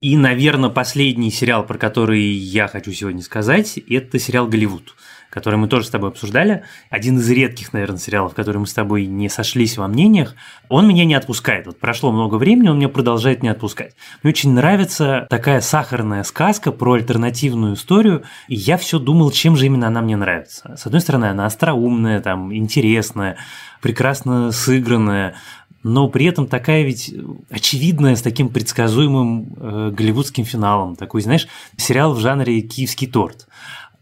И, наверное, последний сериал, про который я хочу сегодня сказать, это сериал «Голливуд» который мы тоже с тобой обсуждали, один из редких, наверное, сериалов, которые мы с тобой не сошлись во мнениях, он меня не отпускает. Вот прошло много времени, он меня продолжает не отпускать. Мне очень нравится такая сахарная сказка про альтернативную историю, и я все думал, чем же именно она мне нравится. С одной стороны, она остроумная, там, интересная, прекрасно сыгранная, но при этом такая ведь очевидная, с таким предсказуемым э, голливудским финалом. Такой, знаешь, сериал в жанре «Киевский торт».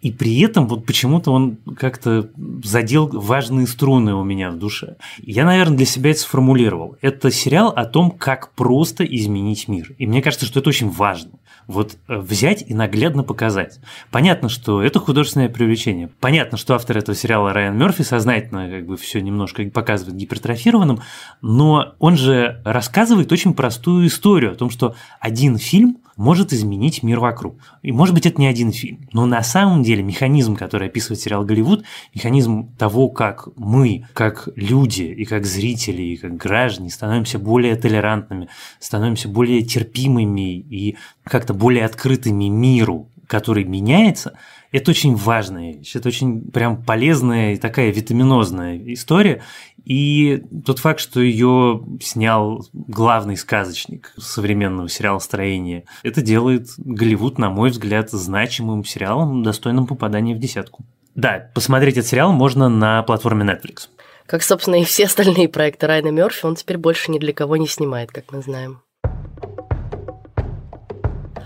И при этом вот почему-то он как-то задел важные струны у меня в душе. Я, наверное, для себя это сформулировал. Это сериал о том, как просто изменить мир. И мне кажется, что это очень важно. Вот э, взять и наглядно показать. Понятно, что это художественное привлечение. Понятно, что автор этого сериала Райан Мерфи сознательно как бы все немножко показывает гипертрофированным, но он же рассказывает очень простую историю о том, что один фильм может изменить мир вокруг. И может быть это не один фильм, но на самом деле механизм, который описывает сериал «Голливуд», механизм того, как мы, как люди и как зрители, и как граждане становимся более толерантными, становимся более терпимыми и как-то более открытыми миру, который меняется, это очень важная вещь, это очень прям полезная и такая витаминозная история. И тот факт, что ее снял главный сказочник современного сериала строения, это делает Голливуд, на мой взгляд, значимым сериалом, достойным попадания в десятку. Да, посмотреть этот сериал можно на платформе Netflix. Как, собственно, и все остальные проекты Райана Мерфи, он теперь больше ни для кого не снимает, как мы знаем.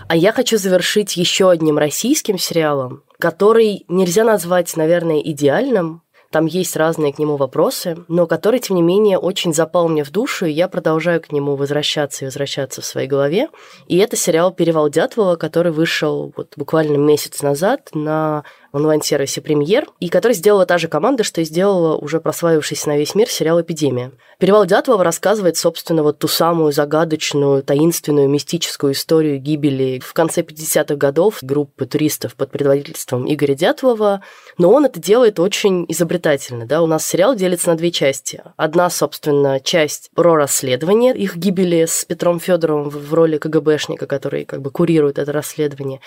А я хочу завершить еще одним российским сериалом, который нельзя назвать, наверное, идеальным, там есть разные к нему вопросы, но который, тем не менее, очень запал мне в душу, и я продолжаю к нему возвращаться и возвращаться в своей голове. И это сериал «Перевал Дятлова», который вышел вот буквально месяц назад на онлайн-сервисе «Премьер», и который сделала та же команда, что и сделала уже прославившийся на весь мир сериал «Эпидемия». «Перевал Дятлова» рассказывает, собственно, вот ту самую загадочную, таинственную, мистическую историю гибели в конце 50-х годов группы туристов под предводительством Игоря Дятлова, но он это делает очень изобретательно. Да? У нас сериал делится на две части. Одна, собственно, часть про расследование их гибели с Петром Федоровым в роли КГБшника, который как бы курирует это расследование.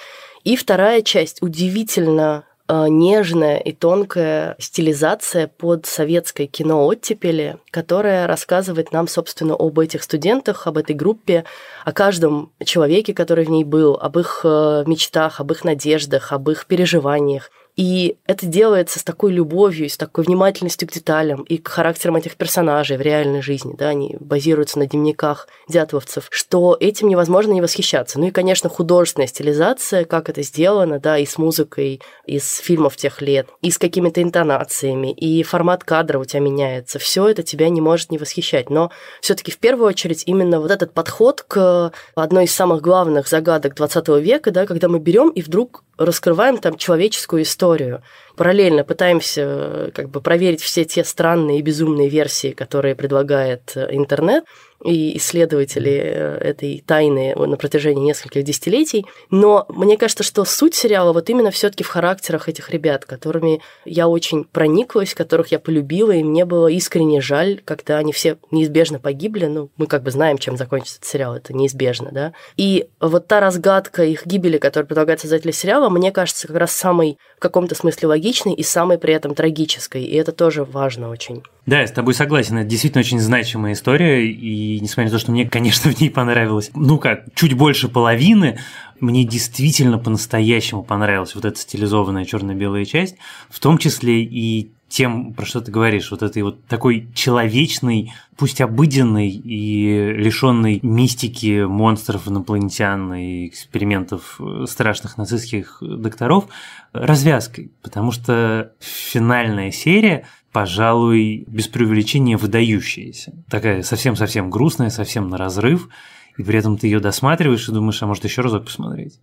И вторая часть удивительно нежная и тонкая стилизация под советское кино оттепели, которая рассказывает нам, собственно, об этих студентах, об этой группе, о каждом человеке, который в ней был, об их э, мечтах, об их надеждах, об их переживаниях. И это делается с такой любовью, с такой внимательностью к деталям и к характерам этих персонажей в реальной жизни, да, они базируются на дневниках дятловцев, что этим невозможно не восхищаться. Ну и, конечно, художественная стилизация, как это сделано, да, и с музыкой из фильмов тех лет, и с какими-то интонациями, и формат кадра у тебя меняется. Все это тебя не может не восхищать. Но все-таки в первую очередь именно вот этот подход к одной из самых главных загадок 20 века, да, когда мы берем и вдруг раскрываем там человеческую историю. Параллельно пытаемся э, как бы проверить все те странные и безумные версии, которые предлагает э, интернет, и исследователи э, этой тайны на протяжении нескольких десятилетий. Но мне кажется, что суть сериала вот именно все таки в характерах этих ребят, которыми я очень прониклась, которых я полюбила, и мне было искренне жаль, когда они все неизбежно погибли. Ну, мы как бы знаем, чем закончится этот сериал, это неизбежно, да. И вот та разгадка их гибели, которую предлагает создатели сериала, мне кажется, как раз самой в каком-то смысле логичной и самой при этом трагической. И это тоже важно очень. Да, я с тобой согласен. Это действительно очень значимая история. И несмотря на то, что мне, конечно, в ней понравилось, ну как, чуть больше половины, мне действительно по-настоящему понравилась вот эта стилизованная черно-белая часть, в том числе и тем, про что ты говоришь, вот этой вот такой человечной, пусть обыденной и лишенной мистики монстров, инопланетян и экспериментов страшных нацистских докторов развязкой, потому что финальная серия пожалуй, без преувеличения выдающаяся. Такая совсем-совсем грустная, совсем на разрыв, и при этом ты ее досматриваешь и думаешь, а может еще разок посмотреть.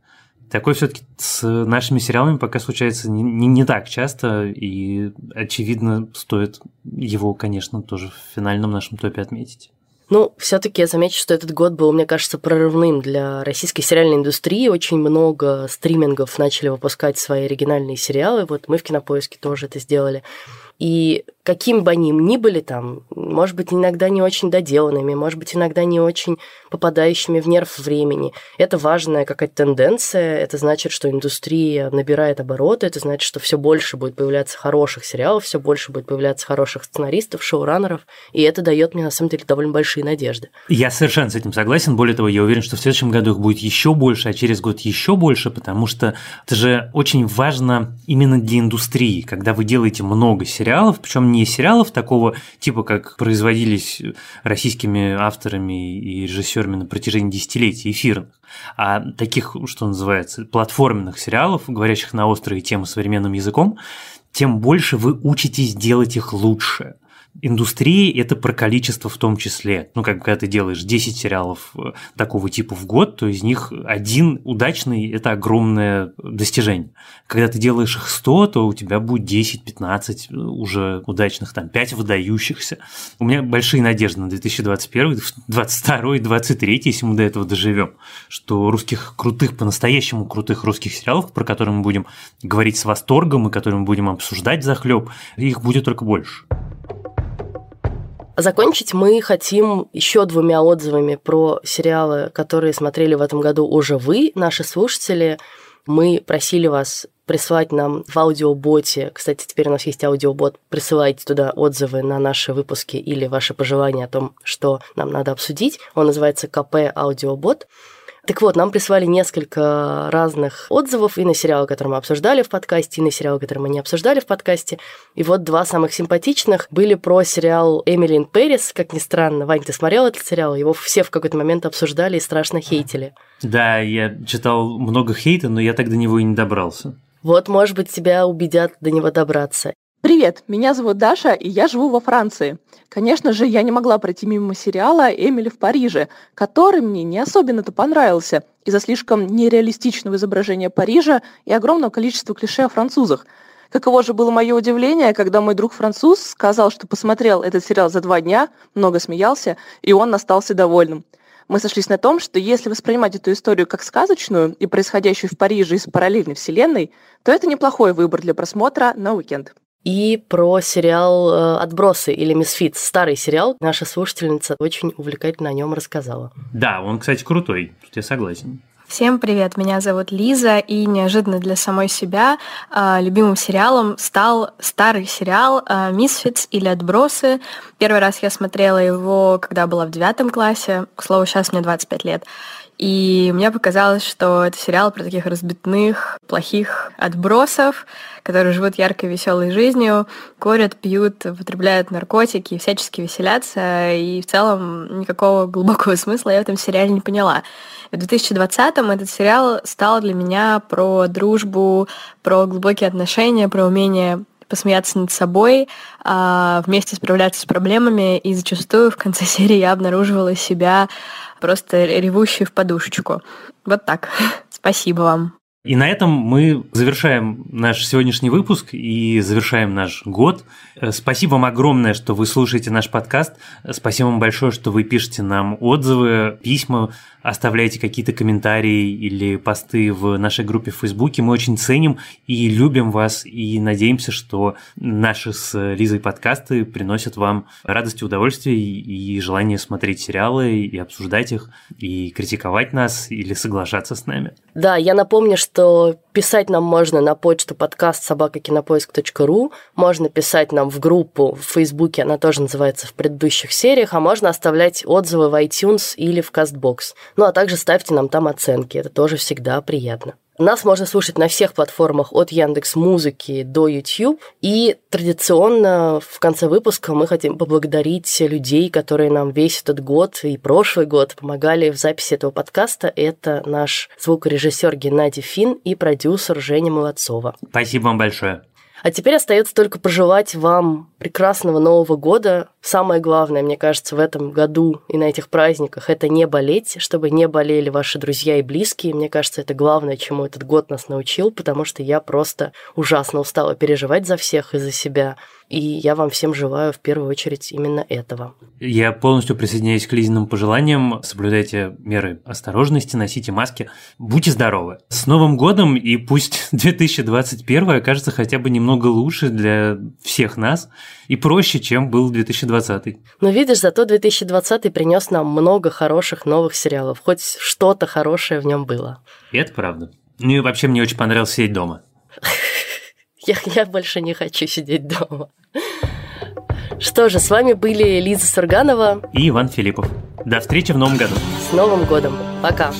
Такое все-таки с нашими сериалами пока случается не, не, не так часто, и, очевидно, стоит его, конечно, тоже в финальном нашем топе отметить. Ну, все-таки я замечу, что этот год был, мне кажется, прорывным для российской сериальной индустрии. Очень много стримингов начали выпускать свои оригинальные сериалы. Вот мы в Кинопоиске тоже это сделали. И каким бы они ни были там, может быть, иногда не очень доделанными, может быть, иногда не очень попадающими в нерв времени. Это важная какая-то тенденция, это значит, что индустрия набирает обороты, это значит, что все больше будет появляться хороших сериалов, все больше будет появляться хороших сценаристов, шоураннеров, и это дает мне, на самом деле, довольно большие надежды. Я совершенно с этим согласен, более того, я уверен, что в следующем году их будет еще больше, а через год еще больше, потому что это же очень важно именно для индустрии, когда вы делаете много сериалов, причем не сериалов такого типа, как производились российскими авторами и режиссерами на протяжении десятилетий эфирных, а таких, что называется, платформенных сериалов, говорящих на острые темы современным языком, тем больше вы учитесь делать их лучше – Индустрии – это про количество в том числе. Ну, как когда ты делаешь 10 сериалов э, такого типа в год, то из них один удачный – это огромное достижение. Когда ты делаешь их 100, то у тебя будет 10-15 э, уже удачных, там 5 выдающихся. У меня большие надежды на 2021, 2022 и 2023, если мы до этого доживем, что русских крутых, по-настоящему крутых русских сериалов, про которые мы будем говорить с восторгом и которые мы будем обсуждать захлеб, их будет только больше. Закончить мы хотим еще двумя отзывами про сериалы, которые смотрели в этом году уже вы, наши слушатели. Мы просили вас прислать нам в аудиоботе, кстати, теперь у нас есть аудиобот, присылайте туда отзывы на наши выпуски или ваши пожелания о том, что нам надо обсудить. Он называется КП Аудиобот. Так вот, нам прислали несколько разных отзывов и на сериалы, которые мы обсуждали в подкасте, и на сериалы, которые мы не обсуждали в подкасте. И вот два самых симпатичных были про сериал «Эмили Пэрис», как ни странно. Вань, ты смотрел этот сериал? Его все в какой-то момент обсуждали и страшно хейтили. Да, я читал много хейта, но я так до него и не добрался. Вот, может быть, тебя убедят до него добраться. Привет, меня зовут Даша, и я живу во Франции. Конечно же, я не могла пройти мимо сериала «Эмили в Париже», который мне не особенно-то понравился из-за слишком нереалистичного изображения Парижа и огромного количества клише о французах. Каково же было мое удивление, когда мой друг француз сказал, что посмотрел этот сериал за два дня, много смеялся, и он остался довольным. Мы сошлись на том, что если воспринимать эту историю как сказочную и происходящую в Париже из параллельной вселенной, то это неплохой выбор для просмотра на уикенд и про сериал э, «Отбросы» или «Мисфит», старый сериал. Наша слушательница очень увлекательно о нем рассказала. Да, он, кстати, крутой, тут я согласен. Всем привет, меня зовут Лиза, и неожиданно для самой себя э, любимым сериалом стал старый сериал э, «Мисфитс» или «Отбросы». Первый раз я смотрела его, когда была в девятом классе, к слову, сейчас мне 25 лет. И мне показалось, что это сериал про таких разбитных, плохих отбросов, которые живут яркой, веселой жизнью, курят, пьют, употребляют наркотики, всячески веселятся, и в целом никакого глубокого смысла я в этом сериале не поняла. В 2020-м этот сериал стал для меня про дружбу, про глубокие отношения, про умение посмеяться над собой, а вместе справляться с проблемами, и зачастую в конце серии я обнаруживала себя просто ревущий в подушечку. Вот так. Спасибо вам. И на этом мы завершаем наш сегодняшний выпуск и завершаем наш год. Э, спасибо вам огромное, что вы слушаете наш подкаст. Спасибо вам большое, что вы пишете нам отзывы, письма оставляйте какие-то комментарии или посты в нашей группе в Фейсбуке. Мы очень ценим и любим вас, и надеемся, что наши с Лизой подкасты приносят вам радость и удовольствие и желание смотреть сериалы и обсуждать их, и критиковать нас или соглашаться с нами. Да, я напомню, что писать нам можно на почту подкаст собакакинопоиск.ру, можно писать нам в группу в Фейсбуке, она тоже называется в предыдущих сериях, а можно оставлять отзывы в iTunes или в CastBox. Ну а также ставьте нам там оценки, это тоже всегда приятно. Нас можно слушать на всех платформах от Яндекс Музыки до YouTube. И традиционно в конце выпуска мы хотим поблагодарить людей, которые нам весь этот год и прошлый год помогали в записи этого подкаста. Это наш звукорежиссер Геннадий Фин и продюсер Женя Молодцова. Спасибо вам большое. А теперь остается только пожелать вам прекрасного Нового года. Самое главное, мне кажется, в этом году и на этих праздниках – это не болеть, чтобы не болели ваши друзья и близкие. Мне кажется, это главное, чему этот год нас научил, потому что я просто ужасно устала переживать за всех и за себя. И я вам всем желаю в первую очередь именно этого. Я полностью присоединяюсь к Лизиным пожеланиям. Соблюдайте меры осторожности, носите маски. Будьте здоровы. С Новым годом, и пусть 2021 окажется хотя бы немного лучше для всех нас и проще, чем был 2020. Но видишь, зато 2020 принес нам много хороших новых сериалов. Хоть что-то хорошее в нем было. И это правда. Ну и вообще мне очень понравилось сидеть дома. Я, я больше не хочу сидеть дома. Что же, с вами были Лиза Сурганова и Иван Филиппов. До встречи в новом году. С Новым годом. Пока.